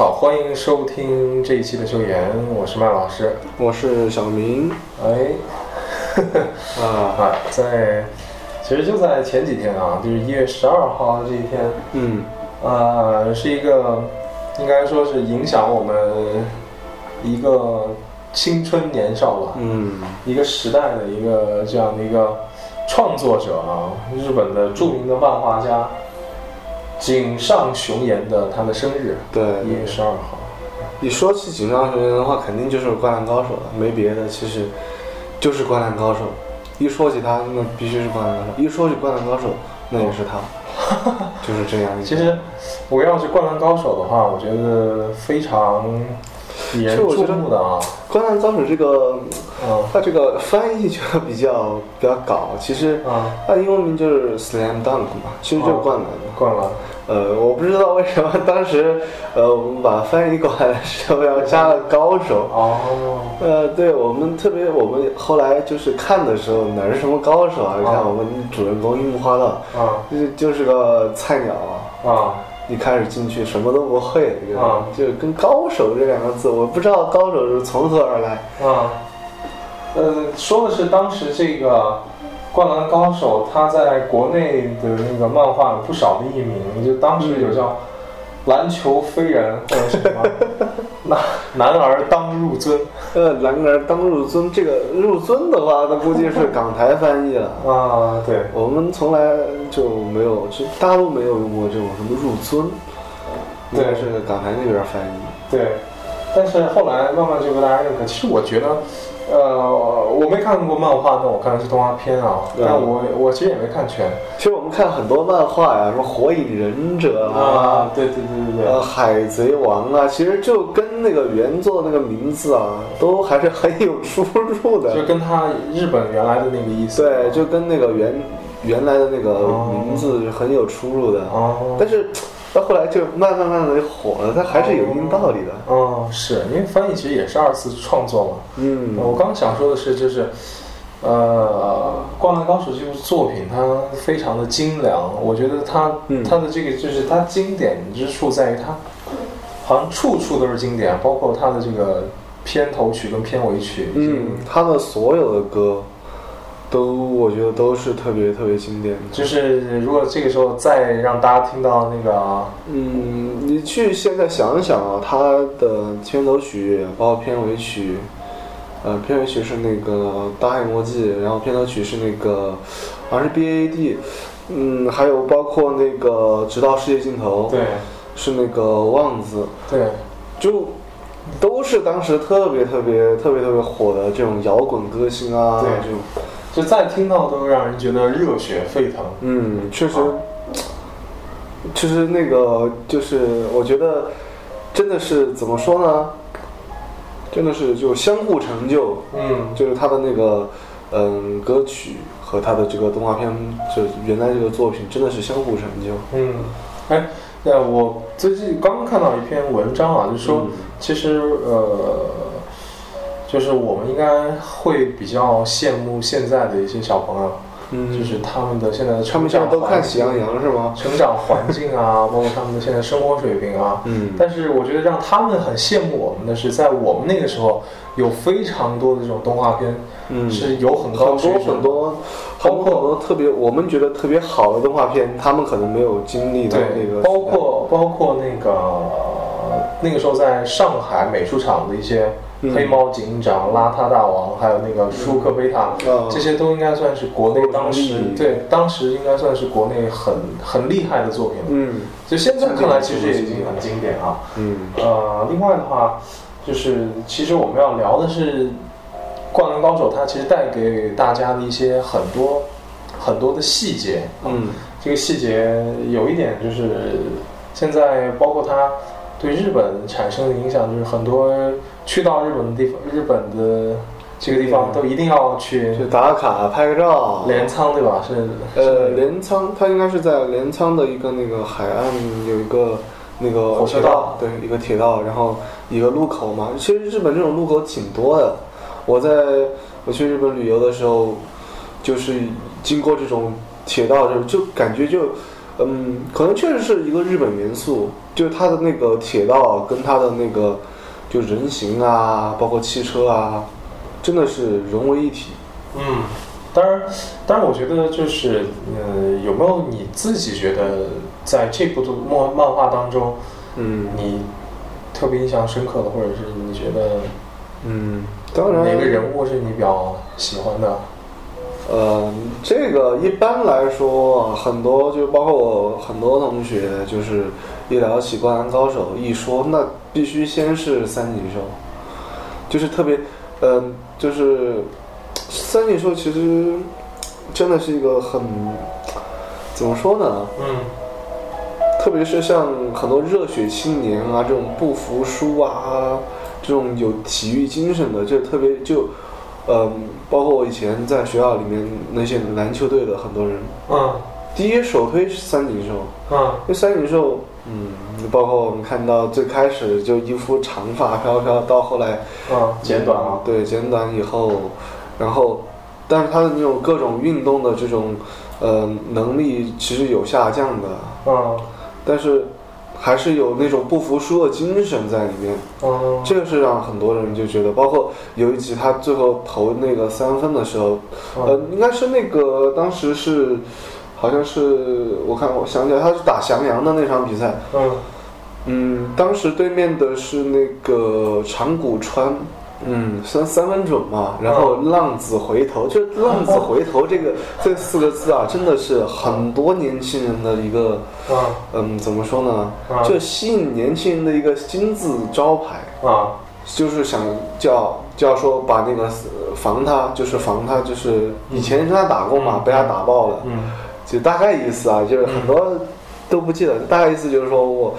好，欢迎收听这一期的修言，我是麦老师。我是小明。哎，啊，啊，在其实就在前几天啊，就是一月十二号这一天，嗯。啊，是一个应该说是影响我们一个青春年少吧，嗯。一个时代的一个这样的一个创作者啊，日本的著名的漫画家井上雄彦的他的生日，对一月十二号。你说起井上雄彦的话，肯定就是《灌篮高手》了，没别的，其实就是《灌篮高手》。一说起他，那必须是《灌篮高手》；一说起《灌篮高手》，那也是他，就是这样。其实，我要是《灌篮高手》的话，我觉得非常引人注目的啊。《灌篮高手》这个，嗯它这个翻译就比较比较搞。其实啊，它英文名就是 Slam Dunk 嘛，其实就是灌篮。灌篮呃，我不知道为什么当时，呃，我们把它翻译过来的时候要加了高手。哦，呃，对我们特别，我们后来就是看的时候，哪是什么高手啊？你看我们主人公樱木花道，啊就是就是个菜鸟啊，啊一开始进去什么都不会，这个啊。就跟高手这两个字，我不知道高手是从何而来。啊，呃，说的是当时这个《灌篮高手》，他在国内的那个漫画有不少的译名，就当时有叫“篮球飞人”或者什么“ 男男儿当入樽呃，男儿当入樽，这个入樽的话，那估计是港台翻译了”。啊，对，我们从来就没有，就大陆没有用过这种什么入樽，应该是港台那边翻译。对，但是后来慢慢就被大家认可。其实我觉得，呃，我没看过漫画，但我看的是动画片啊。嗯但我我其实也没看全其实我们看很多漫画呀，什么火影忍者啊，对对对对对呃，海贼王啊，其实就跟那个原作那个名字啊，都还是很有出入的。就跟他日本原来的那个意思。对，就跟那个原原来的那个名字是很有出入的。哦，但是到后来就慢慢慢慢的火了，它还是有一定道理的。哦，是因为翻译其实也是二次创作嘛。嗯我刚想说的是，就是，呃，《灌篮高手》这部作品它非常的精良，我觉得它、嗯它的这个就是它经典之处在于它好像处处都是经典，包括它的这个片头曲跟片尾曲，嗯，它的所有的歌，都我觉得都是特别特别经典的。就是如果这个时候再让大家听到那个，嗯，你去现在想一想啊，它的片头曲包括片尾曲，呃，片尾曲是那个《大海魔记》，然后片头曲是那个好像是 B A D，嗯，还有包括那个《直到世界尽头》，对是那个旺子，对，就都是当时特别特别特别特别火的这种摇滚歌星啊，对这种，就再听到都让人觉得热血沸腾。嗯，确实啊，其实那个就是我觉得真的是怎么说呢？真的是就相互成就，嗯，就是他的那个嗯歌曲和他的这个动画片，就原来这个作品真的是相互成就。嗯，哎，那我最近刚刚看到一篇文章啊，就是说，嗯其实呃，就是我们应该会比较羡慕现在的一些小朋友，嗯就是他们的现在的他成们现在都长环境看喜羊羊是吗？成长环境啊，包括他们的现在生活水平啊。嗯但是我觉得让他们很羡慕我们的是，在我们那个时候有非常多的这种动画片嗯是有很高水准的很多，很多很多特别我们觉得特别好的动画片，他们可能没有经历到对那个，包括包括那个呃那个时候在上海美术厂的一些嗯黑猫警长、邋遢大王，还有那个舒克贝塔，啊这些都应该算是国内当时嗯对当时应该算是国内很很厉害的作品了。嗯就现在看来，其实也已经很经典啊。嗯呃，另外的话，就是其实我们要聊的是《灌篮高手》，它其实带给大家的一些很多很多的细节。嗯这个细节有一点就是，现在包括它对日本产生的影响，就是很多去到日本的地方，日本的这个地方都一定要去就打卡拍个照。镰仓，对吧？是呃，镰仓，它应该是在镰仓的一个那个海岸有一个那个火车道对，一个铁道，然后一个路口嘛。其实日本这种路口挺多的。我在我去日本旅游的时候，就是经过这种铁道，就就感觉就，嗯，可能确实是一个日本元素，就是它的那个铁道跟它的那个就人形啊，包括汽车啊，真的是融为一体。嗯，当然，当然，我觉得就是，呃，有没有你自己觉得在这部动漫漫画当中，嗯你特别印象深刻的，或者是你觉得嗯，当然哪个人物是你比较喜欢的？呃，这个一般来说，很多就包括我很多同学，就是一聊起《灌篮高手》，一说那必须先是三井寿，就是特别，嗯、就是三井寿其实真的是一个很怎么说呢？嗯特别是像很多热血青年啊，这种不服输啊，这种有体育精神的，就特别就，嗯，包括我以前在学校里面那些篮球队的很多人，嗯。第一首推是三井寿，嗯。因为三井寿，嗯，包括我们看到最开始就一副长发飘飘，到后来嗯，剪短啊，对，剪短以后，然后，但是他的那种各种运动的这种，呃，能力其实有下降的，嗯。但是还是有那种不服输的精神在里面，嗯。这个是让很多人就觉得，包括有一集他最后投那个三分的时候，呃，应该是那个当时是，好像是我看我想起来他是打翔阳的那场比赛，嗯。嗯，当时对面的是那个长谷川，嗯，三三分准嘛，然后浪子回头，就浪子回头这个这四个字啊，真的是很多年轻人的一个，嗯嗯，怎么说呢啊？就吸引年轻人的一个金字招牌，啊。就是想叫叫说把那个呃防他，就是防他，就是以前跟他打过嘛，被他打爆了，嗯就大概意思啊，就是很多都不记得，大概意思就是说我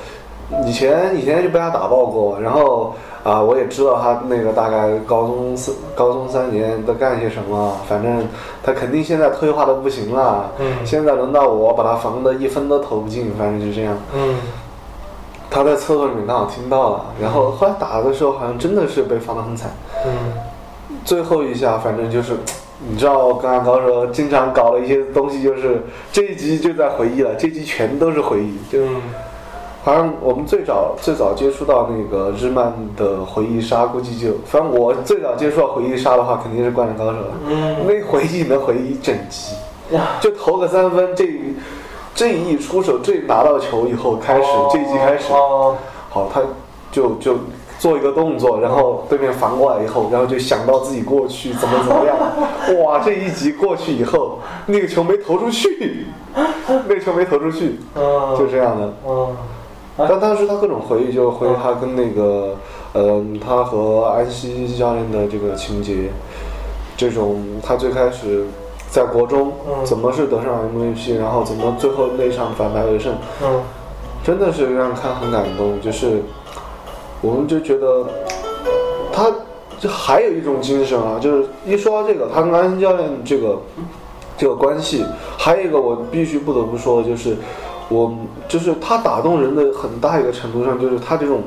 以前以前就被他打爆过，然后啊、我也知道他那个大概高中三高中三年都干些什么，反正他肯定现在退化的不行了，嗯现在轮到我把他防的一分都投不进，反正就这样。嗯他在厕所里面刚好听到了，然后后来打的时候好像真的是被防得很惨，嗯最后一下反正就是。你知道《灌篮高手》经常搞的一些东西，就是这一集就在回忆了，这一集全都是回忆。就嗯。好像我们最早最早接触到那个日漫的回忆杀，估计就反正我最早接触到回忆杀的话，肯定是《灌篮高手》了。嗯。那回忆能回忆一整集，就投个三分，这这一出手，这拿到球以后开始，这一集开始，哦。好，他就就做一个动作，然后对面反过来以后，然后就想到自己过去怎么怎么样，哇，这一集过去以后，那个球没投出去，那个球没投出去，嗯就这样的。嗯但当时他各种回忆，就回忆他跟那个，嗯、他和安西教练的这个情节，这种他最开始在国中嗯怎么是得上 MVP，然后怎么最后那场反败为胜，嗯真的是让人看很感动。就是我们就觉得他就还有一种精神啊，就是一说到这个，他跟安心教练这个这个关系，还有一个我必须不得不说的就是，我就是他打动人的很大一个程度上，就是他这种，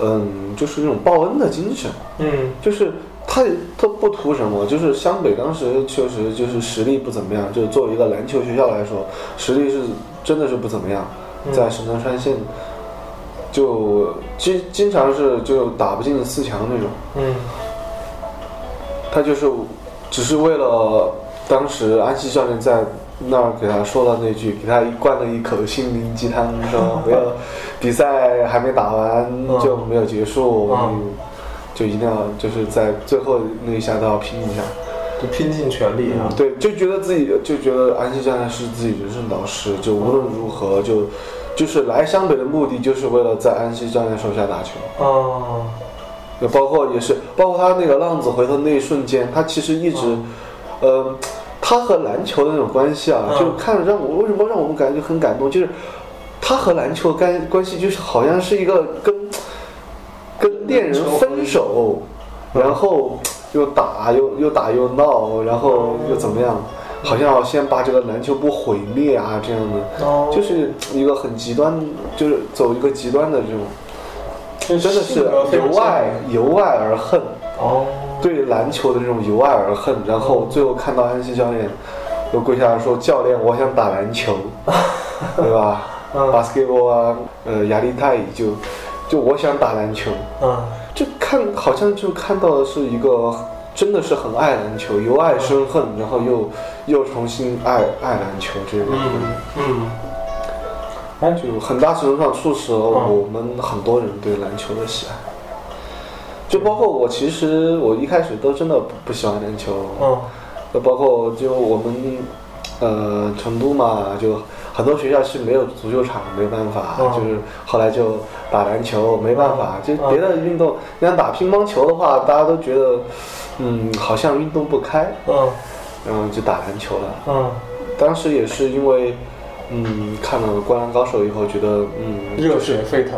嗯，就是那种报恩的精神，嗯。就是他他不图什么，就是湘北当时确实就是实力不怎么样，就是作为一个篮球学校来说，实力是真的是不怎么样，在神奈川县就经经常是就打不进四强那种。嗯他就是只是为了当时安西教练在那儿给他说了那句，给他灌了一口心灵鸡汤，说 不要比赛还没打完就没有结束，就一定要就是在最后那一下都要拼一下。就拼尽全力啊。对，就觉得自己就觉得安西教练是自己人生导师，就无论如何就就是来湘北的目的就是为了在安西教练手下打球。哦，就包括也是，包括他那个浪子回头那一瞬间，他其实一直，呃，他和篮球的那种关系啊，嗯。就看着让我为什么让我们感觉很感动，就是他和篮球关关系就是好像是一个跟跟恋人分手，然后又打又又打又闹，然后又怎么样，好像要先把这个篮球部毁灭啊这样的，哦。就是一个很极端，就是走一个极端的这种。真的是由爱由爱而恨，哦，对篮球的这种由爱而恨，然后最后看到安西教练又跪下来说：“教练，我想打篮球，对吧、嗯。B a s k e t b a l l 啊，呃，压力太就就我想打篮球，嗯。就看好像就看到的是一个真的是很爱篮球，由爱生恨，然后又又重新爱爱篮球这个。嗯嗯，哎，就很大程度上促使了我们很多人对篮球的喜爱。就包括我，其实我一开始都真的不不喜欢篮球，嗯就包括就我们呃成都嘛，就很多学校是没有足球场，没办法，嗯就是后来就打篮球，没办法，就嗯别的运动，你像打乒乓球的话，大家都觉得嗯好像运动不开，嗯然后就打篮球了。嗯，当时也是因为嗯看了《灌篮高手》以后，觉得嗯热血沸腾。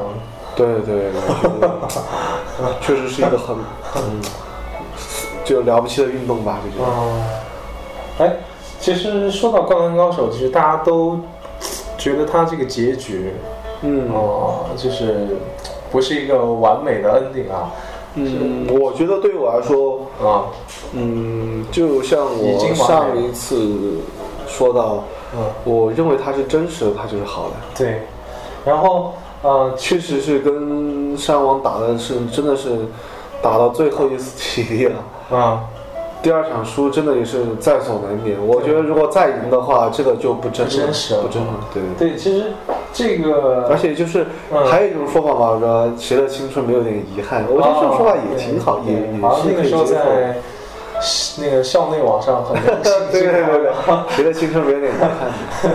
对对，对确实是一个很嗯就了不起的运动吧，我觉得。嗯，哎，其实说到《灌篮高手》，其实大家都觉得他这个结局，嗯哦、就是不是一个完美的 ending 啊。嗯，我觉得对我来说，啊，嗯，就像我上一次说到，嗯，我认为它是真实的，它就是好的。对。然后，呃，确实是跟山王打的是真的是打到最后一丝体力了。啊，第二场输真的也是在所难免。我觉得如果再赢的话，这个就不真实了不真了。对对其实这个，而且就是嗯还有一种说法嘛，说谁的青春没有点遗憾？我觉得这种说法也挺好，也也对好像那个时候是可以接受。在那个校内网上很流行对对对，谁的 青春没有点遗憾？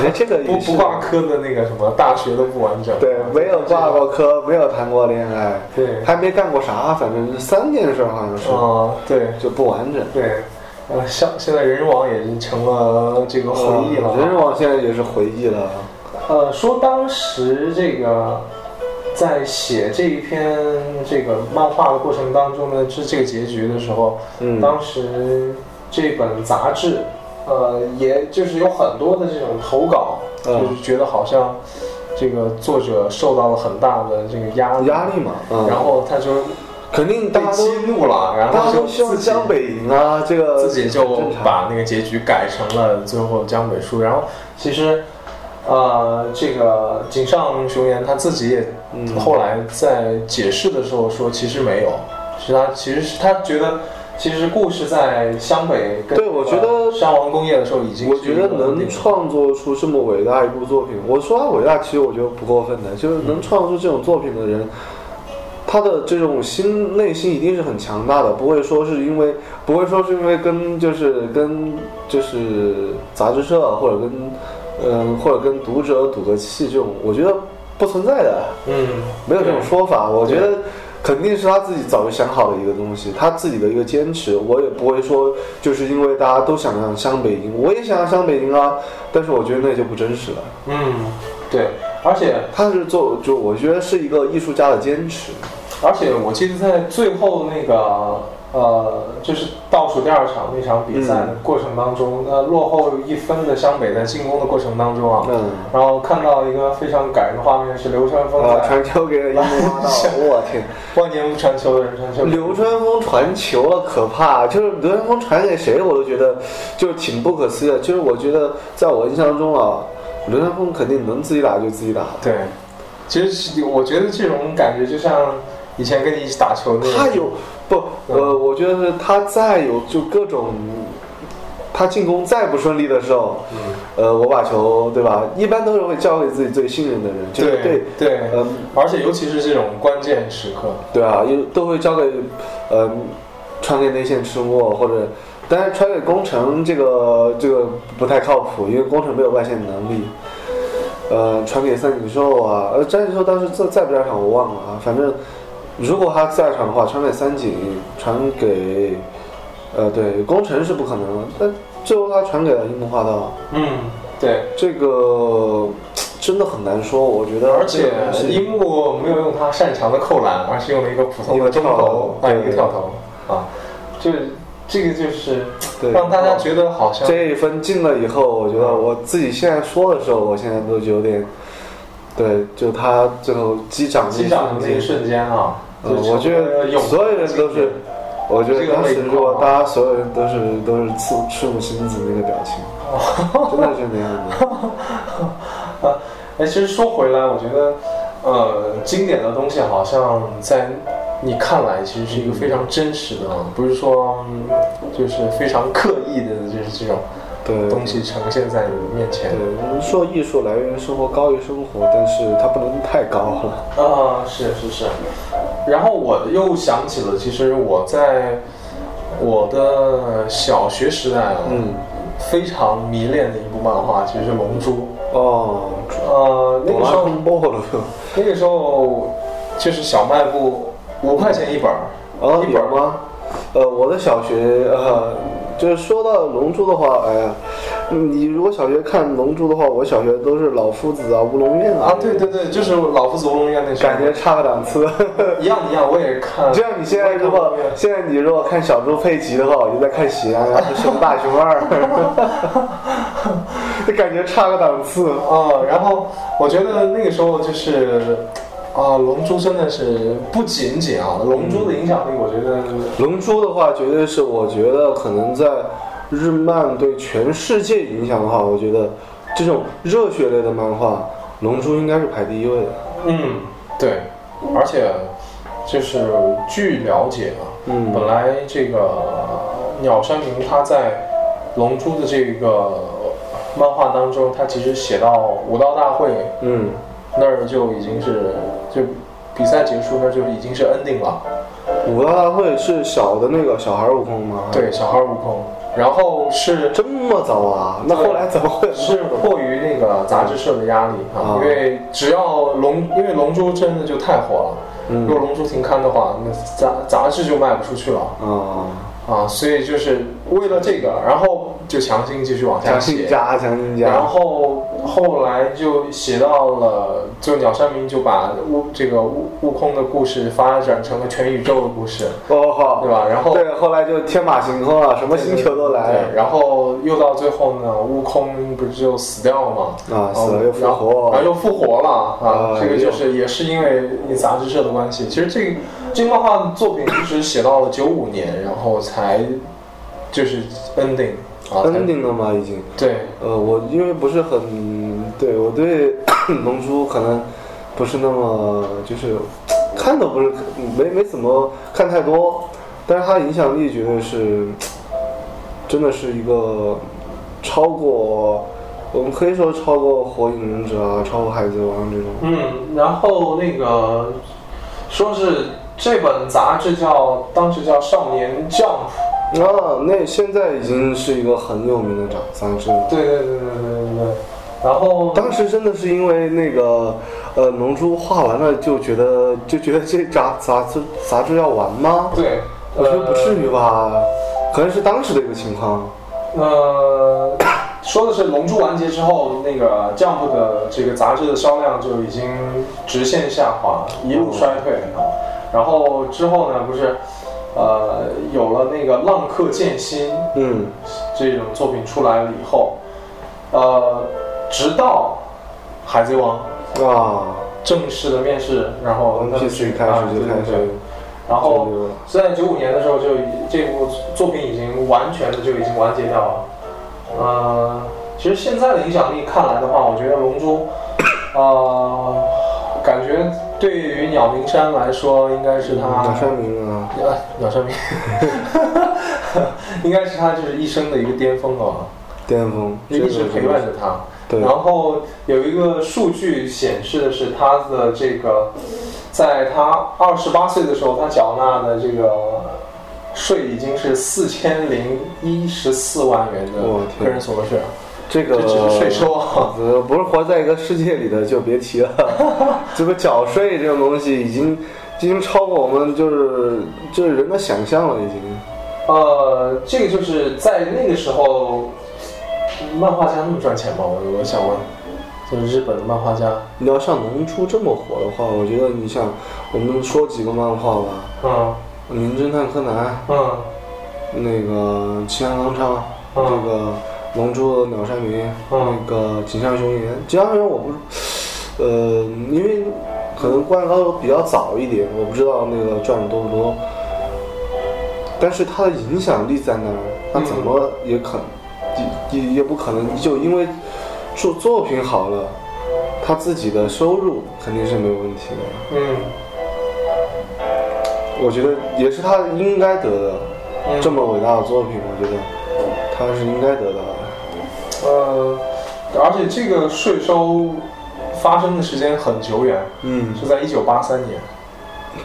哎，这个不也是不挂科的那个什么大学都不完整。对，没有挂过科，没有谈过恋爱，对，还没干过啥，反正是三件事好像是，啊，对就不完整。对，呃，像现在人人网也是成了这个回忆了。人人网现在也是回忆了。呃，说当时这个在写这一篇这个漫画的过程当中呢，是这个结局的时候，嗯，当时这本杂志，呃，也就是有很多的这种投稿，嗯就是觉得好像这个作者受到了很大的这个压力，压力嘛，嗯，然后他就肯定被大家都激怒了，然后就希望自江北赢啊，这个自己就把那个结局改成了最后江北输。然后其实，呃，这个井上雄彦他自己也嗯后来在解释的时候说，其实没有，是他其实是他觉得。其实故事在湘北跟对我觉得呃山王工业的时候已经我觉得能创作出这么伟大一部作品，我说他伟大，其实我觉得不过分的，就是能创作出这种作品的人，他的这种心内心一定是很强大的，不会说是因为不会说是因为跟就是跟就是杂志社或者跟嗯、或者跟读者赌个气这种，我觉得不存在的，嗯。没有这种说法。我觉得肯定是他自己早就想好的一个东西，他自己的一个坚持。我也不会说就是因为大家都想让湘北赢，我也想让湘北赢啊，但是我觉得那就不真实了。嗯，对，而且他是做就我觉得是一个艺术家的坚持。而且我记得在最后那个呃，就是倒数第二场那场比赛的过程当中，那、落后一分的湘北在进攻的过程当中啊，嗯，然后看到一个非常感人的画面是流川枫啊，传球给樱木花道，我天！万年不传球的人传球，流川枫传球了，可怕！就是流川枫传给谁，我都觉得就挺不可思议的。就是我觉得，在我印象中啊，流川枫肯定能自己打就自己打。对，其实我觉得这种感觉就像以前跟你一起打球那种，他有不呃，我觉得是他再有就各种，他进攻再不顺利的时候，嗯，呃，我把球对吧，一般都是会交给自己最信任的人，就是对对对，嗯、而且尤其是这种关键时刻，对啊，因为都会交给，嗯、传给内线吃货或者，但是传给工程这个这个不太靠谱，因为工程没有外线能力。呃，传给三井寿啊，呃，三井寿当时在在不在场我忘了啊，反正如果他在场的话，传给三井，传给，呃，对，工程是不可能的，但最后他传给了樱木花道，嗯，对。这个真的很难说，我觉得，而且樱木没有用他擅长的扣篮，而是用了一个普通的中投，啊，对一个跳投，啊，就这个就是对。让大家觉得好像这一分进了以后，我觉得我自己现在说的时候，我现在都有点，对，就他最后击掌击掌的那一瞬间。啊，我觉得所有人都是，我觉得当时如果大家所有人都是都是赤赤木星子那个表情，真的是那样的。啊，哎，其实说回来，我觉得，呃，经典的东西好像在你看来，其实是一个非常真实的，啊，不是说嗯就是非常刻意的，就是这种对东西呈现在你面前对，。我们说艺术来源于生活，高于生活，但是它不能太高了。啊，是是是。然后我又想起了，其实我在我的小学时代啊，嗯，非常迷恋的一部漫画，其实是《龙珠》。哦，呃，那个时候那个时候就是小卖部五块钱一本儿，哦，一本儿吗？呃，我的小学呃，就是说到《龙珠》的话，哎呀，你如果小学看《龙珠》的话，我小学都是老夫子啊、乌龙院啊啊，对对对，就是老夫子乌龙院那感觉差个档次。一样一样，我也是看。这样你现在如果现在你如果看小猪佩奇的话，我就在看喜羊羊和熊大熊二，就感觉差个档次。啊，然后我觉得那个时候就是啊，龙珠真的是不仅仅啊，龙珠的影响力，我觉得龙珠的话，绝对是我觉得可能在日漫对全世界影响的话，我觉得这种热血类的漫画，龙珠应该是排第一位的。嗯，对，而且就是据了解啊，嗯本来这个鸟山明他在龙珠的这个漫画当中，他其实写到武道大会嗯，那儿就已经是就比赛结束那就已经是 ending 了。武道大会是小的那个小孩悟空吗？，对，小孩悟空，然后是这么早啊？那后来怎么会是迫于那个杂志社的压力啊，啊因为只要龙，因为龙珠真的就太火了，嗯如果龙珠停刊的话，那杂杂志就卖不出去了啊？啊，所以就是为了这个，然后就强行继续往下写，加，强行然。后后来就写到了，就鸟山明就把悟这个悟悟空的故事发展成了全宇宙的故事，哦，对吧？然后对，后来就天马行空了，什么星球都来对，然后又到最后呢，悟空不是就死掉了吗？啊，死了又复活然后。又复活了啊！哎这个就是也是因为你杂志社的关系。其实这个这个漫画作品一直写到了九五年，然后才就是 ending 啊才 ending 了吗？已经。对，呃，我因为不是很对我对 龙珠可能不是那么就是看都不是没没怎么看太多，但是它影响力绝对是真的是一个超过我们可以说超过火影忍者啊，超过海贼王这种。嗯，然后那个说是这本杂志叫当时叫《少年 Jump》，啊，那现在已经是一个很有名的杂杂志了。对对对对对对对。然后当时真的是因为那个呃《龙珠》画完了，就觉得就觉得这杂杂志杂志要完吗？对，我觉得不至于。于吧，可能是当时的一个情况。呃，说的是《龙珠》完结之后，那个 Jump 的这个杂志的销量就已经直线下滑，一路衰退啊。然后之后呢，不是呃，有了那个《浪客剑心》嗯。这种作品出来了以后，呃，直到《海贼王》啊，正式的面世，然后从他 P 们 C 开啊始就开始然后在九五年的时候就已这部作品已经完全的就已经完结掉了。呃，其实现在的影响力看来的话，我觉得《龙珠》，呃，感觉对于鸟鸣山来说，应该是他鸟山明啊，啊，鸟山明，应该是他就是一生的一个巅峰啊，巅峰，就一直陪伴着他。对，然后有一个数据显示的是他的这个，在他二十八岁的时候，他缴纳的这个税已经是四千零一十四万元的个人所得税。了。这个这只是税收不是活在一个世界里的就别提了。这个缴税这种东西已经已经超过我们就是就是人的想象了，已经。呃，这个就是在那个时候，漫画家那么赚钱吗？我我想问，就是日本的漫画家，你要像《龙珠》这么火的话，我觉得你像我们说几个漫画吧，嗯《名侦探柯南》嗯那个《齐安康昌》嗯这个《龙珠》的鸟山明，嗯那个锦上雄彦。锦上雄彦我不，呃，因为可能《灌篮高手》比较早一点，我不知道那个赚的多不多。但是他的影响力在那儿，他怎么也可也也也不可能就因为作作品好了，他自己的收入肯定是没有问题的。嗯我觉得也是他应该得的，嗯这么伟大的作品，我觉得他是应该得到的。呃，而且这个税收发生的时间很久远，嗯，是在一九八三年。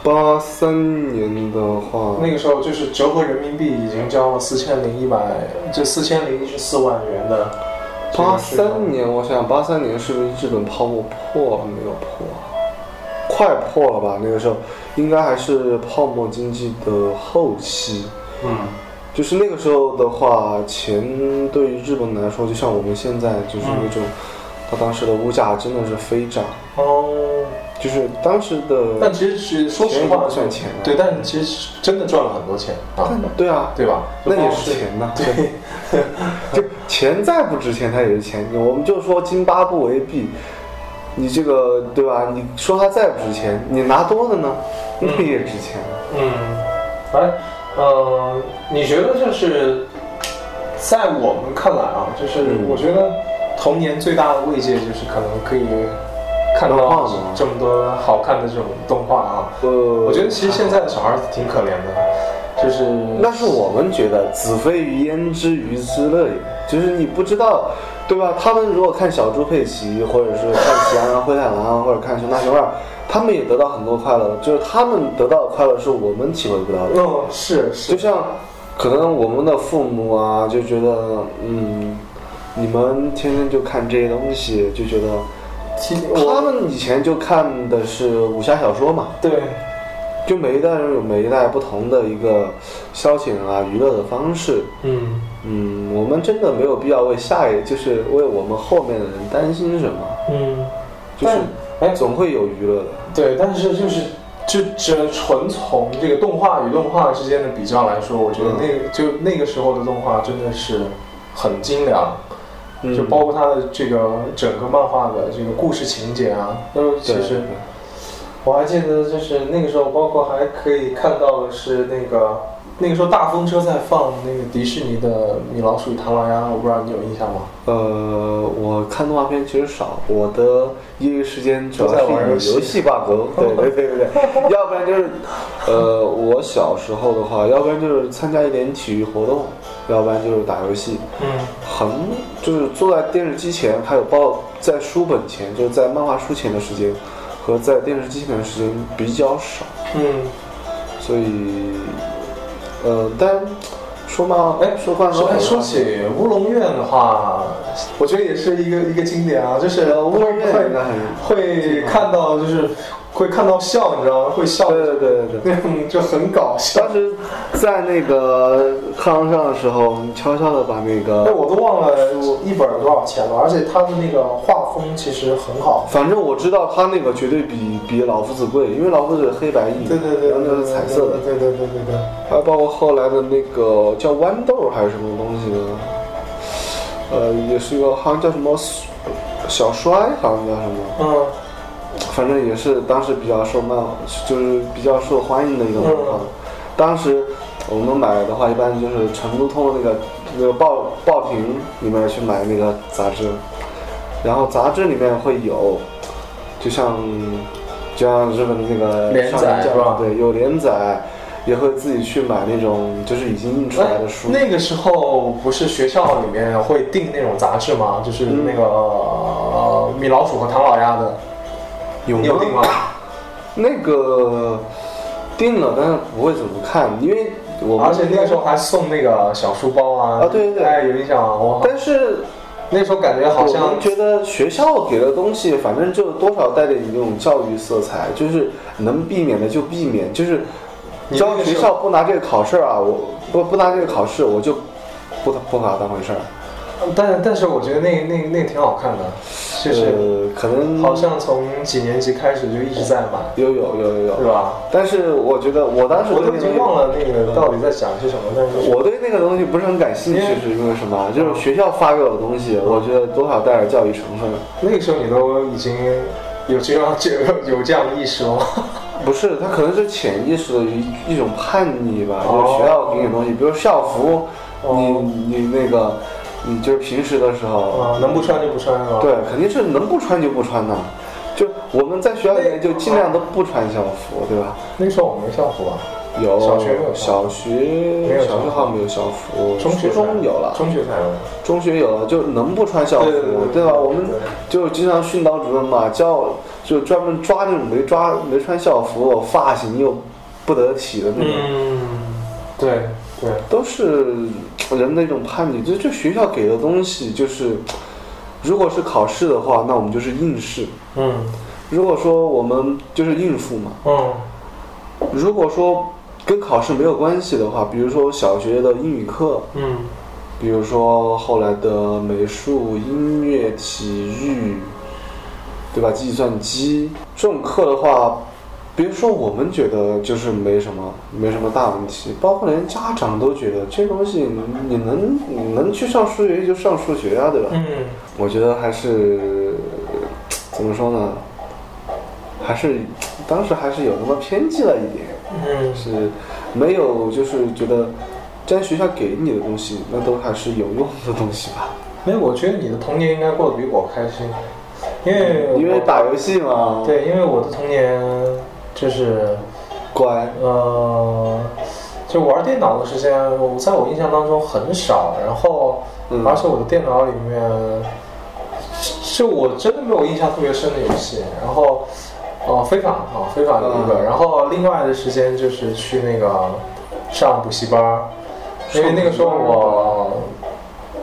八三年的话，那个时候就是折合人民币已经交了四千零一百，就四千零一十四万元的这八。三年，我想八三年是不是日本泡沫破了没有破啊？快破了吧？那个时候应该还是泡沫经济的后期。嗯就是那个时候的话，钱对于日本来说，就像我们现在就是那种，他当时的物价真的是飞涨，哦，就是当时的。但其实是说实话算钱啊对，但其实真的赚了很多钱啊，对啊，对吧？那也是钱呐、对，就钱再不值钱，它也是钱。我们就说津巴布韦币，你这个对吧？你说它再不值钱，你拿多的呢，那也值钱。嗯，哎，呃，你觉得就是在我们看来啊，就是嗯我觉得童年最大的慰藉就是可能可以看到这么多好看的这种动画啊。呃，我觉得其实现在的小孩儿挺可怜的，就是那是我们觉得子非鱼焉知鱼之乐也，就是你不知道，对吧？他们如果看小猪佩奇，或者是看喜羊羊灰太狼，或者看熊大熊二，他们也得到很多快乐，就是他们得到的快乐是我们体会不到的。嗯是是。就像可能我们的父母啊，就觉得，嗯，你们天天就看这些东西，就觉得其他们以前就看的是武侠小说嘛，对。就每一代人有每一代不同的一个消遣啊、娱乐的方式。嗯。嗯，我们真的没有必要为下一，就是为我们后面的人担心什么，嗯，就是但哎。总会有娱乐的。对，但是就是就只纯从这个动画与动画之间的比较来说，我觉得嗯那个、就那个时候的动画真的是很精良，嗯。就包括它的这个整个漫画的这个故事情节啊，都其实我还记得就是那个时候，包括还可以看到的是那个那个时候大风车在放那个迪士尼的米老鼠与唐老鸭，我不知道你有印象吗？呃，我看动画片其实少，我的业余时间主要在玩游戏游戏挂钩。对对对对对，要不然就是，呃，我小时候的话，要不然就是参加一点体育活动，要不然就是打游戏。嗯很就是坐在电视机前，还有包在书本前，就是在漫画书前的时间，和在电视机前的时间比较少，嗯，所以，呃，但说嘛，哎说话说哎说起乌龙院的话，我觉得也是一个一个经典啊，就是乌龙院会会看到就是会看到笑，你知道吗？会笑，对对对对对。那种 就很搞笑。当时在那个课堂上的时候，悄悄的把那哎，个，我都忘了一本多少钱了，而且他的那个画风其实很好。反正我知道他那个绝对比比老夫子贵，因为老夫子黑白印，对对对，然后那是彩色的，对对对对对。还有包括后来的那个叫豌豆还是什么东西的，呃，也是一个好像叫什么小衰，好像叫什么，嗯反正也是当时比较受漫，就是比较受欢迎的一个漫画。嗯当时我们买的话，一般就是成都通的那个那个报报亭里面去买那个杂志，然后杂志里面会有，就像就像日本的那个连载是吧对，有连载，也会自己去买那种就是已经印出来的书。那个时候不是学校里面会订那种杂志吗？就是那个、呃米老鼠和唐老鸭的，有你有订吗？那个订了，但是不会怎么看，因为我们而且那个时候还送那个小书包啊。啊对对对哎，有印象啊，我但是那时候感觉好像觉得学校给的东西，反正就多少带点那种教育色彩，就是能避免的就避免，就是只要学校不拿这个考试啊，我不不拿这个考试，我就不不把它当回事儿。但但是我觉得那那那挺好看的，就是呃，可能好像从几年级开始就一直在买，有有有有有，是吧？但是我觉得我当时我都已经忘了那个到底在讲些什么，但是我对那个东西不是很感兴趣，是因为什么？就是学校发给我的东西，我觉得多少带点教育成分。那个时候你都已经有这样这有这样的意识了吗？不是，他可能是潜意识的一一种叛逆吧，哦就是学校给你的东西，比如校服，哦你你那个，你就是平时的时候，啊，能不穿就不穿是吧？对，肯定是能不穿就不穿的。就我们在学校里面就尽量都不穿校服，对吧？那时候我们校服啊，有小学有小学有小学好像没有校服，初中学中有了，中学才有。中学有了，就能不穿校服，对吧？我们就经常训导主任嘛，教就专门抓那种没抓没穿校服、发型又不得体的那种。嗯，对对，都是人的一种叛逆。就就学校给的东西，就是如果是考试的话，那我们就是应试；嗯如果说我们就是应付嘛。嗯如果说跟考试没有关系的话，比如说小学的英语课，嗯比如说后来的美术、音乐、体育，对吧？计算机这种课的话，别说我们觉得就是没什么，没什么大问题，包括连家长都觉得这东西你你能你能去上数学就上数学啊，对吧？嗯，我觉得还是怎么说呢？还是当时还是有那么偏激了一点，嗯是没有就是觉得，既然学校给你的东西，那都还是有用的东西吧。没有，我觉得你的童年应该过得比我开心，因为因为打游戏嘛，，对，因为我的童年就是乖，呃，就玩电脑的时间，我在我印象当中很少，然后嗯而且我的电脑里面，就我真的没有印象特别深的游戏，然后。哦，非法啊，非法的一个，嗯然后另外的时间就是去那个上补习班儿，因为那个时候我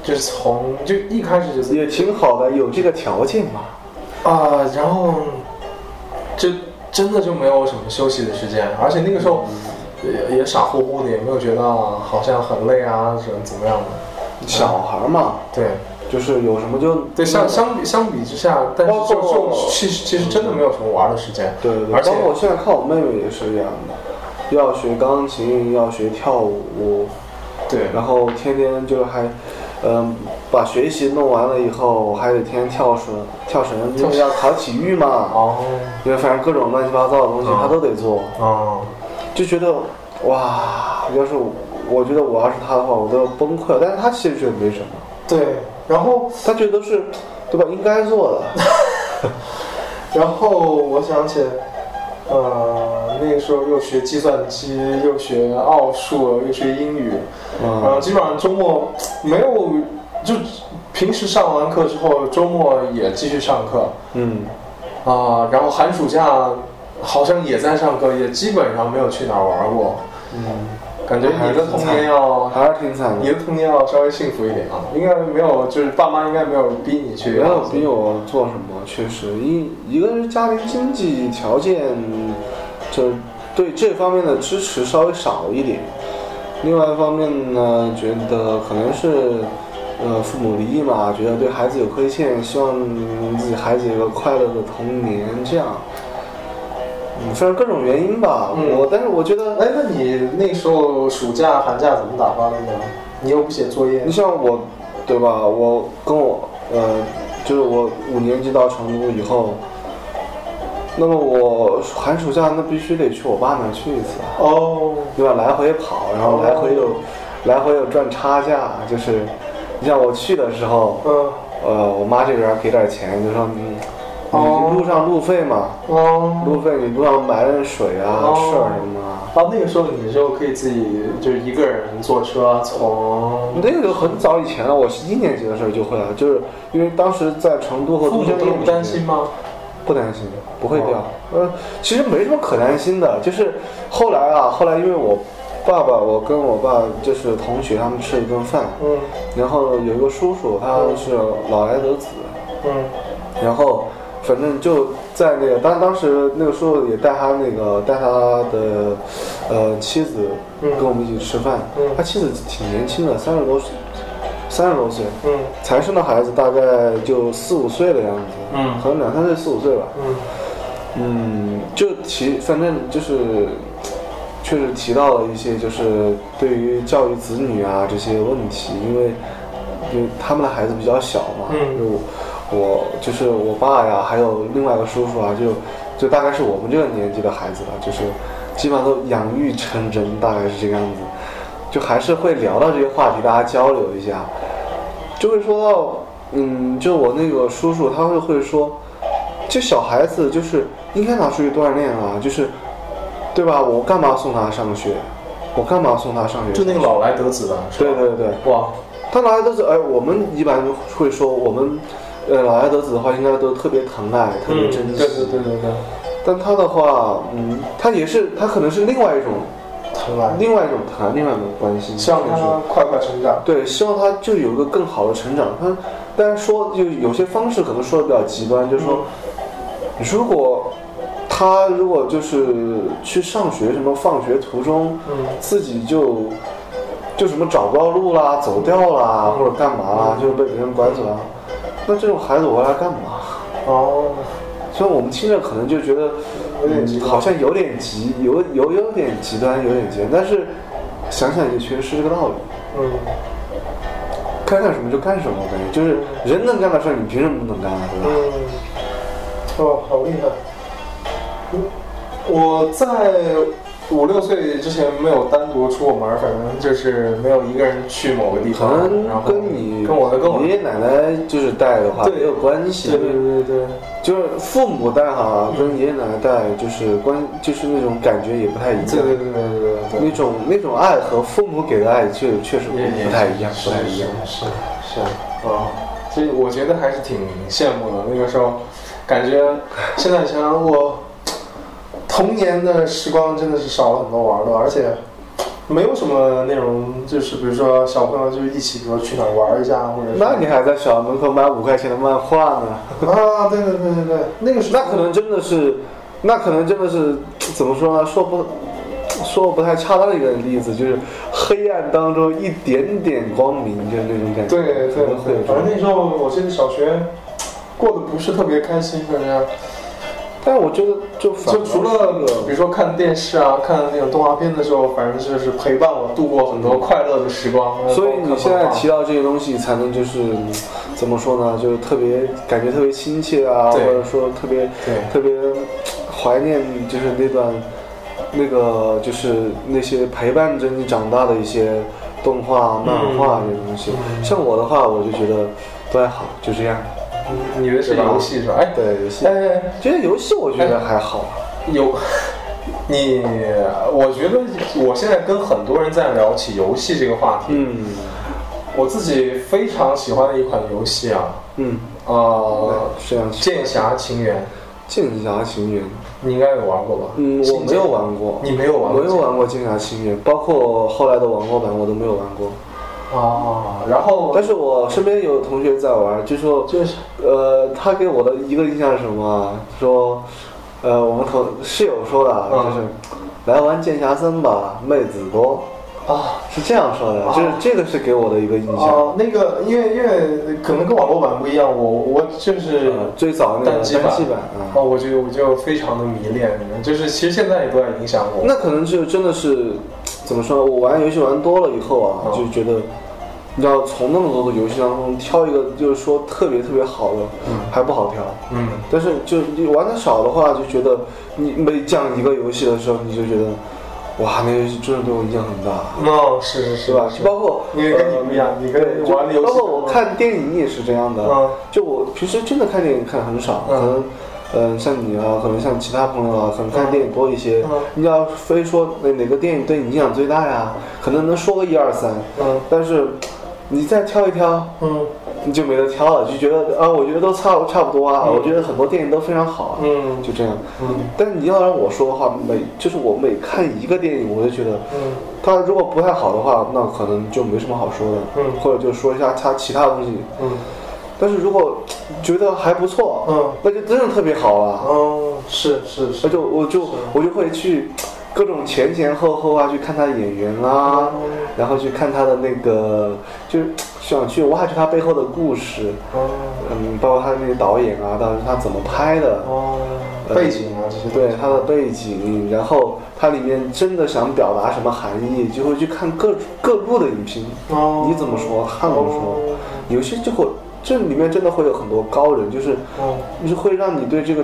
就是从就一开始就是也挺好的，有这个条件嘛。啊、然后就真的就没有什么休息的时间，而且那个时候也也傻乎乎的，也没有觉得好像很累啊，怎么怎么样的。小孩嘛，对就是有什么就对，相相比相比之下，但是其实其实真的没有什么玩的时间。对对对，而且包括我现在看我妹妹也是这样的，要学钢琴，要学跳舞，对然后天天就还，嗯、把学习弄完了以后，还得天天跳绳，跳绳，因为要考体育嘛，哦因为反正各种乱七八糟的东西他都得做，哦，就觉得哇，要是我我觉得我要是他的话，我都要崩溃了。但是他其实觉得没什么，对，然后他觉得是，对吧？应该做的。然后我想起，呃，那个时候又学计算机，又学奥数，又学英语，然后嗯，基本上周末没有，就平时上完课之后，周末也继续上课。嗯，啊、然后寒暑假好像也在上课，也基本上没有去哪儿玩过。嗯，感觉你的童年要还是挺惨的，你的童年要稍微幸福一点啊，应该没有，就是爸妈应该没有逼你去，没有逼我做什么，确实一一个是家庭经济条件，就对这方面的支持稍微少一点，另外一方面呢，觉得可能是。呃，父母离异嘛，觉得对孩子有亏欠，希望自己孩子有个快乐的童年，这样。嗯，反正各种原因吧。嗯我但是我觉得，哎，那你那时候暑假、寒假怎么打发的呢？你又不写作业你，像我，对吧？我跟我呃，就是我五年级到成都以后，那么我寒暑假那必须得去我爸那儿去一次啊，哦，对吧？来回跑，然后来回又、来回又赚差价，就是你像我去的时候，嗯，呃，我妈这边给点钱，就说你哦。你路上路费嘛，哦，路费你路上买点水啊、哦。吃点什么啊。啊，那个时候你就可以自己就是一个人坐车从，那个很早以前了，我是一年级的时候就会了，就是因为当时在成都和都江堰都不担心吗？不担心，不会掉。哦。呃，其实没什么可担心的，就是后来啊，后来因为我爸爸，我跟我爸就是同学，他们吃了一顿饭，嗯。然后有一个叔叔，他是老来得子，嗯。然后反正就在那个当当时那个叔叔也带他那个带他的呃妻子嗯跟我们一起吃饭，嗯。他妻子挺年轻的，三十多岁，三十多岁，嗯。才生的孩子大概就四五岁的样子，嗯。可能两三岁四五岁吧。嗯。嗯，就提，反正就是，确实提到了一些就是对于教育子女啊这些问题，因为因为他们的孩子比较小嘛，嗯。就我我就是我爸呀，还有另外一个叔叔啊，就就大概是我们这个年纪的孩子了，就是基本上都养育成人，大概是这个样子，就还是会聊到这些话题，大家交流一下，就会说到，嗯，就我那个叔叔他会会说。这小孩子就是应该拿出去锻炼啊，就是，对吧？我干嘛送他上学？我干嘛送他上学？就那个老来得子的，是吧对对对，哇，他老来得子，哎，我们一般会说我们，呃，老来得子的话，应该都特别疼爱，特别嗯，珍惜。对对对对对，但他的话，嗯，他也是，他可能是另外一种，疼爱，另外一种疼爱，另外一种关心。希望就是他快快成长。对，希望他就有一个更好的成长。他，但是说就有些方式可能说的比较极端，就是说，如果他如果就是去上学，什么放学途中嗯自己就就什么找不到路啦、走掉啦，或者干嘛啦，就是被别人拐走了，那这种孩子我要来干嘛？哦，所以我们听着可能就觉得有点极嗯好像有点极，有有有点极端，有点极端，但是想想也确实是这个道理。嗯，该干什么就干什么，我感觉就是人能干的事儿，你凭什么不能干啊？对吧？嗯，哦，好厉害。嗯我在五六岁之前没有单独出过门儿，反正就是没有一个人去某个地方可方，能然后跟你跟我的跟我爷爷奶奶就是带的话对也有关系。对对对对，就是父母带哈，跟爷爷奶奶带就是关，就是那种感觉也不太一样。对对对对对对对，那种那种爱和父母给的爱确确实不太一样，不太一样。是是是啊，所以我觉得还是挺羡慕的。那个时候，感觉现在想想我童年的时光真的是少了很多玩的，而且没有什么内容，就是比如说小朋友就一起，比如说去哪儿玩一下，或者那你还在小门口买五块钱的漫画呢？啊，对对对对对，那个时候那可能真的是，那可能真的是怎么说呢？说不说不太恰当的一个例子，就是黑暗当中一点点光明，就是那种感觉。对对对，反正那时候我记得小学过得不是特别开心，反正。但我觉得就反就除了比如说看电视啊、看那种动画片的时候，反正就是陪伴我度过很多快乐的时光。所以你现在提到到这些东西，才能就是嗯怎么说呢？就是特别感觉特别亲切啊，或者说特别对特别怀念，就是那段那个就是那些陪伴着你长大的一些动画、漫画这些东西。嗯像我的话，我就觉得都还好，就这样。你的是游戏是吧？哎，对游戏，哎，觉得游戏我觉得还好。有 你，我觉得我现在跟很多人在聊起游戏这个话题，嗯我自己非常喜欢的一款游戏啊，嗯，呃，这样《剑侠情缘》。剑侠情缘，你应该有玩过吧？嗯，我没有玩过，你没有玩过？没有玩过剑侠情缘，包括后来的网络版我都没有玩过。啊，然后但是我身边有同学在玩，就说就是呃，他给我的一个印象是什么啊？说，呃，我们同室友说的就是来玩剑侠三吧，妹子多，啊。是这样说的，就是这个是给我的一个印象。哦，那个，因为因为可能跟网络版不一样，我我就是呃最早那个单机版啊，哦，我就我就非常的迷恋，就是其实现在也都在影响我。那可能就真的是怎么说呢？我玩游戏玩多了以后啊，嗯就觉得你要从那么多的游戏当中挑一个，就是说特别特别好的，还不好挑。嗯，但是就你玩的少的话，就觉得你每讲一个游戏的时候，你就觉得，哇，那个游戏真的对我影响很大，哦，是是是是吧？就包括因为跟你不一样，你跟玩的游戏，包括我看电影也是这样的。嗯。就我平时真的看电影看很少，嗯。可能，嗯、像你啊，可能像其他朋友啊，可能看电影多一些。嗯。你要非说哪哪个电影对你影响最大呀，可能能说个一二三，嗯。但是你再挑一挑，嗯。你就没得挑了，就觉得啊，我觉得都差差不多啊，嗯。我觉得很多电影都非常好啊，嗯。就这样。嗯。但是你要让我说的话，每就是我每看一个电影，我就觉得，嗯。它如果不太好的话，那可能就没什么好说的，嗯。或者就说一下它其他东西。嗯。但是如果觉得还不错，嗯。那就真的特别好了。嗯，是是是。那是，就我就我就会去各种前前后后啊，去看他演员啊，嗯然后去看他的那个，就是想去挖掘他背后的故事，哦。嗯，包括他那些导演啊，当时他怎么拍的，哦，背景啊这些，对他的背景，然后他里面真的想表达什么含义，就会去看各各路的影评，哦。你怎么说，他怎么说哦，有些就会这里面真的会有很多高人，就是哦。就是会让你对这个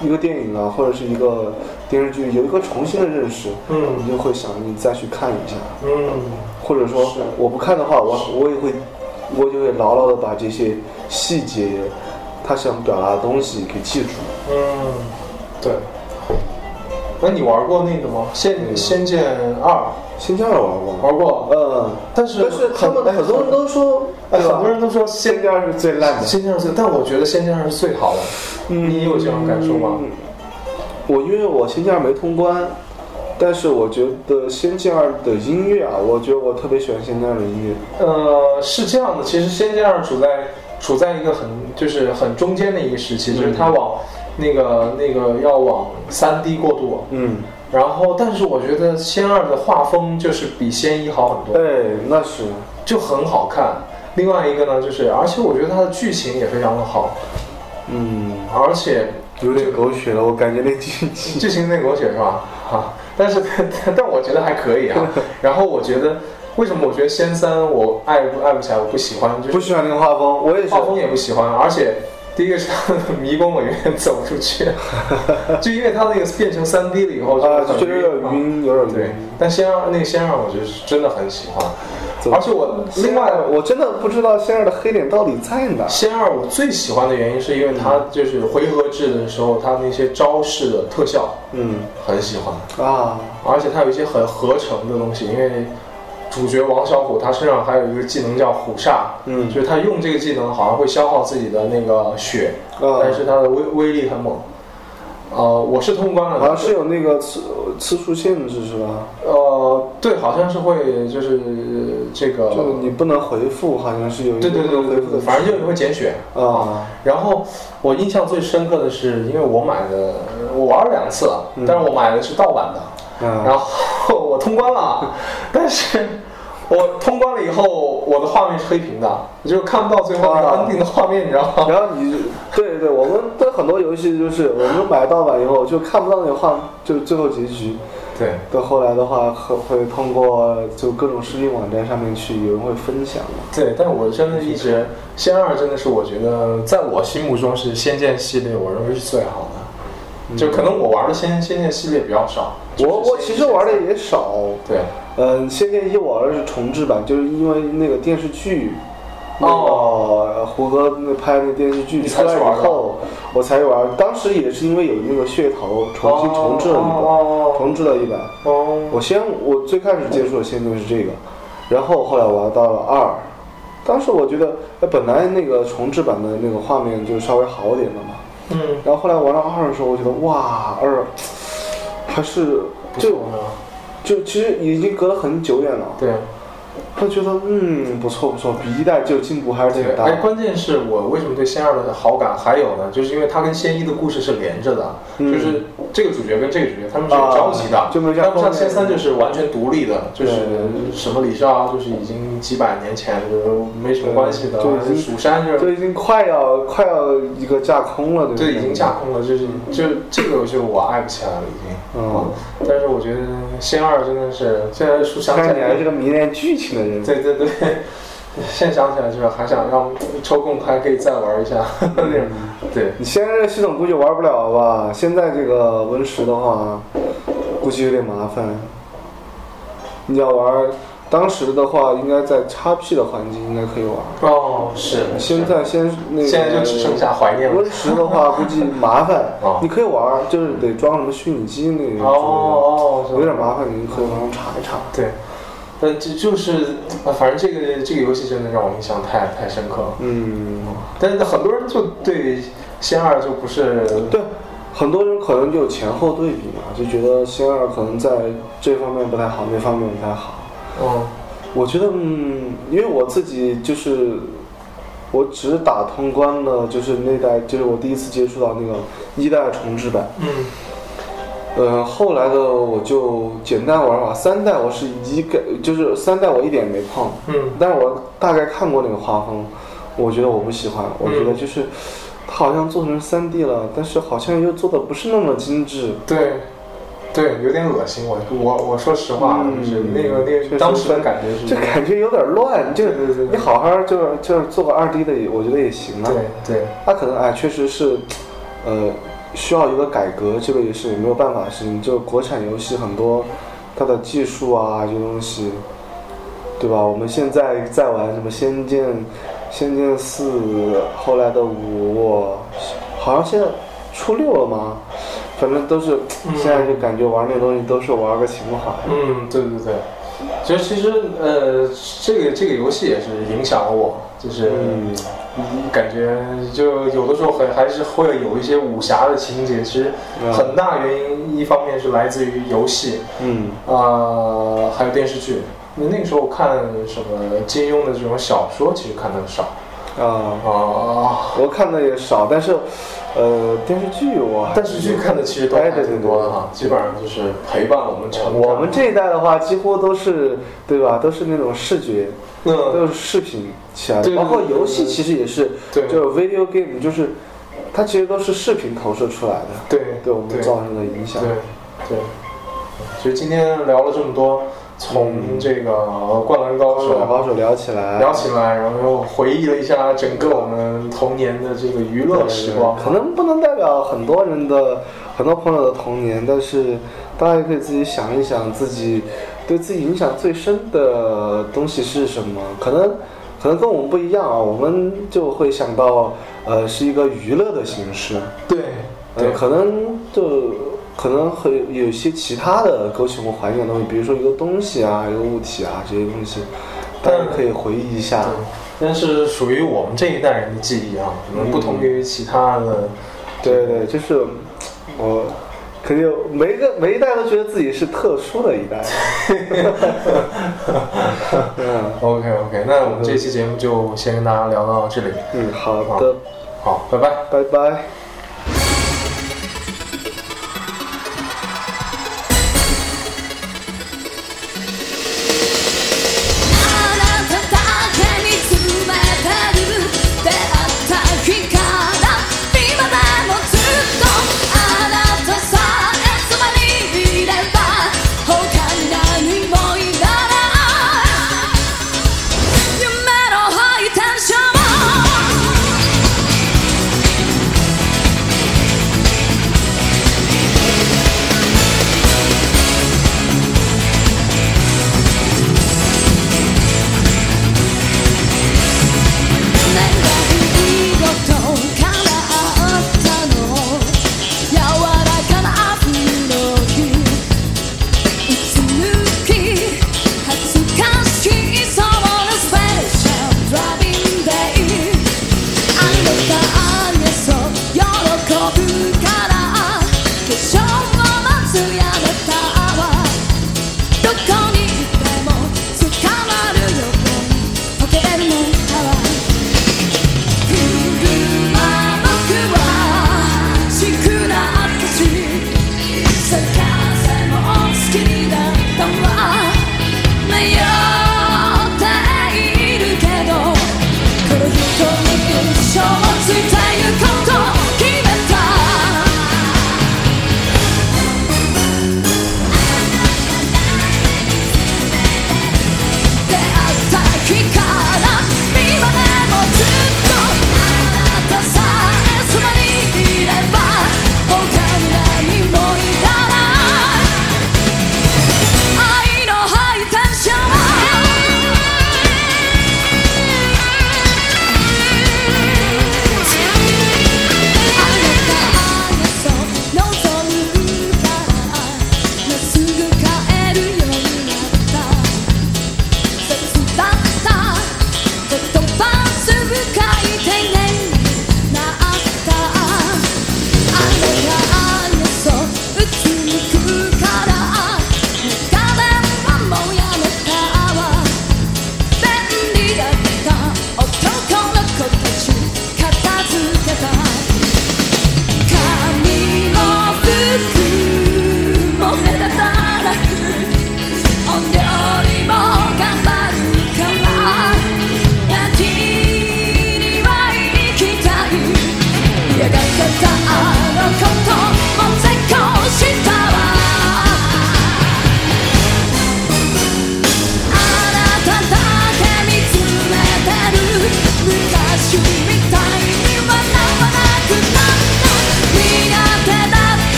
一个电影啊，或者是一个电视剧有一个重新的认识，嗯。你就会想你再去看一下，嗯。或者说是。我不看的话，我我也会我就会牢牢的把这些细节，他想表达的东西给记住。嗯，对。那你玩过那个吗？仙仙剑二仙剑二玩过吗？玩过，嗯，但是但是他们很很多人都说，哎，很多人都说仙仙剑二是最烂的。仙剑二是，但我觉得仙剑二是最好的。你有这样感受吗？嗯我因为我仙剑二没通关，但是我觉得仙剑二的音乐啊，我觉得我特别喜欢仙剑二的音乐。呃，是这样的，其实仙剑二处在处在一个很就是很中间的一个时期，就是它往那个那个要往三 D 过渡。嗯，然后，但是我觉得仙二的画风就是比仙一好很多，哎，那是，就很好看。另外一个呢，就是而且我觉得它的剧情也非常的好，嗯，而且有点狗血了，我感觉那剧情。剧情有点狗血是吧？啊，但是但但我觉得还可以啊。然后我觉得为什么我觉得仙三我爱不爱不起来，我不喜欢，就是不喜欢那个画风，我也是。画风也不喜欢，而且第一个是它的迷宫我永远走不出去，就因为他那个变成三 D 了以后就啊，很就觉得有点晕，有点对。晕。，但仙二那个仙二我觉得是真的很喜欢，而且我另外我真的不知道仙二的黑点到底在哪。仙二我最喜欢的原因是因为它就是回合制的时候，它那些招式的特效嗯。很喜欢，啊，而且它有一些很合成的东西，因为主角王小虎他身上还有一个技能叫虎煞，嗯就是他用这个技能好像会消耗自己的那个血，嗯，但是它的威威力很猛。呃，我是通关了，好像是有那个次次数限制是吧？呃，对，好像是会就是这个，就你不能回复，好像是有一个对对对对对对，反正就是会减血。啊，然后我印象最深刻的是，因为我买的，我玩了两次了，嗯但是我买的是盗版的，啊然后我通关了，但是我通关了以后，我的画面是黑屏的，我就看不到最后那个啊 ending 的画面，你知道吗？然后你就对对，我们的很多游戏就是我们买盗版以后就看不到那个画，就是最后结局。对，到后来的话，会会通过就各种视频网站上面去有人会分享嘛。对，但我真的一直仙二真的是我觉得在我心目中是仙剑系列，我认为是最好的。就可能我玩的仙仙剑系列比较少，我我其实玩的也少，对，嗯，《仙剑一》我玩的是重制版，就是因为那个电视剧，那哦。个胡歌那拍那电视剧出来以后，我才玩。当时也是因为有那个噱头，重新重置了一版，哦重置了一版。哦。我先我最开始接触的仙剑是这个，然后后来玩到了二，当时我觉得，哎，本来那个重置版的那个画面就稍微好点了嘛，嗯，然后后来玩到二的时候，我觉得哇，二还是就。就其实已经隔了很久远了，对他觉得嗯不错不错，比一代就进步还是挺对，大哎，关键是我为什么对仙二的好感还有呢？就是因为他跟仙一的故事是连着的，嗯。就是这个主角跟这个主角他们是有交集的，没有像他不像仙三就是完全独立的，就是什么李少就是已经几百年前就是没什么关系的。就已，经蜀山就是就已经快要快要一个架空了，对对，已经架空了，就是就这个就我爱不起来了，已经。嗯，但是我觉得仙二真的是，现在想起看你还是，个迷恋剧情的人，对对对，现在想起来就是还想让抽空还可以再玩一下 那种。对，你现在这个系统估计玩不了吧？现在这个 Win 十的话，估计有点麻烦。你要玩，当时的话应该在 XP 的环境应该可以玩。哦，是。现在先那个，现在就只剩下怀念了。Win 十的话估计麻烦 哦，你可以玩，就是得装什么虚拟机那哦种，哦，是吧有点麻烦，你可以网上查一查。对，但这就是，啊反正这个这个游戏真的让我印象太太深刻了。嗯，但是很多人就对仙二就不是对，很多人可能就前后对比嘛，就觉得仙二可能在这方面不太好，那方面不太好。嗯我觉得，嗯，因为我自己就是，我只打通关了，就是那代，就是我第一次接触到那个一代重置版。嗯呃，后来的我就简单玩玩，三代我是一个，就是三代我一点也没碰，嗯但是我大概看过那个画风，我觉得我不喜欢，我觉得就是它好像做成三 D 了，但是好像又做的不是那么精致。对。对，有点恶心。我我我说实话，嗯就是那个那个当时的感觉是就感觉有点乱，就你好好就是就是做个二 D 的，我觉得也行啊。对对它可能哎，确实是，呃，需要一个改革，这个也是没有办法的事情。就国产游戏很多，它的技术啊这些东西，对吧？我们现在在玩什么《仙剑》《仙剑四》，后来的五，好像现在出六了吗？反正都是，嗯现在就感觉玩那东西都是玩个情怀。嗯，对对对。其实其实呃，这个这个游戏也是影响了我，就是。嗯，嗯，感觉就有的时候很还是会有一些武侠的情节，其实嗯。很大原因一方面是来自于游戏，嗯。呃，还有电视剧。那那个时候看什么金庸的这种小说，其实看的少啊，啊。我看的也少，但是，呃，电视剧我还电视剧看的其实都还哎对对挺多的哈，基本上就是陪伴我们成长。我们这一代的话，几乎都是对吧？都是那种视觉，嗯，都是视频起来的，包括游戏其实也是，对就 video game，就是它其实都是视频投射出来的，对对我们造成的影响。对对。其实今天聊了这么多，从这个《灌篮高手》高手聊起来，聊起来，然后又回忆了一下整个我们童年的这个娱乐时光。可能不能代表很多人的很多朋友的童年，但是大家也可以自己想一想，自己对自己影响最深的东西是什么？可能可能跟我们不一样啊，我们就会想到，呃，是一个娱乐的形式，对呃，可能就可能会有一些其他的勾起我们怀念的东西，比如说一个东西啊，一个物体啊这些东西，大家可以回忆一下。但是属于我们这一代人的记忆啊，可能不同于其他的。对对，就是我肯定每一个每一代都觉得自己是特殊的一代。嗯 OK OK，那我们这期节目就先跟大家聊到这里。嗯，好的，好，拜拜。拜拜。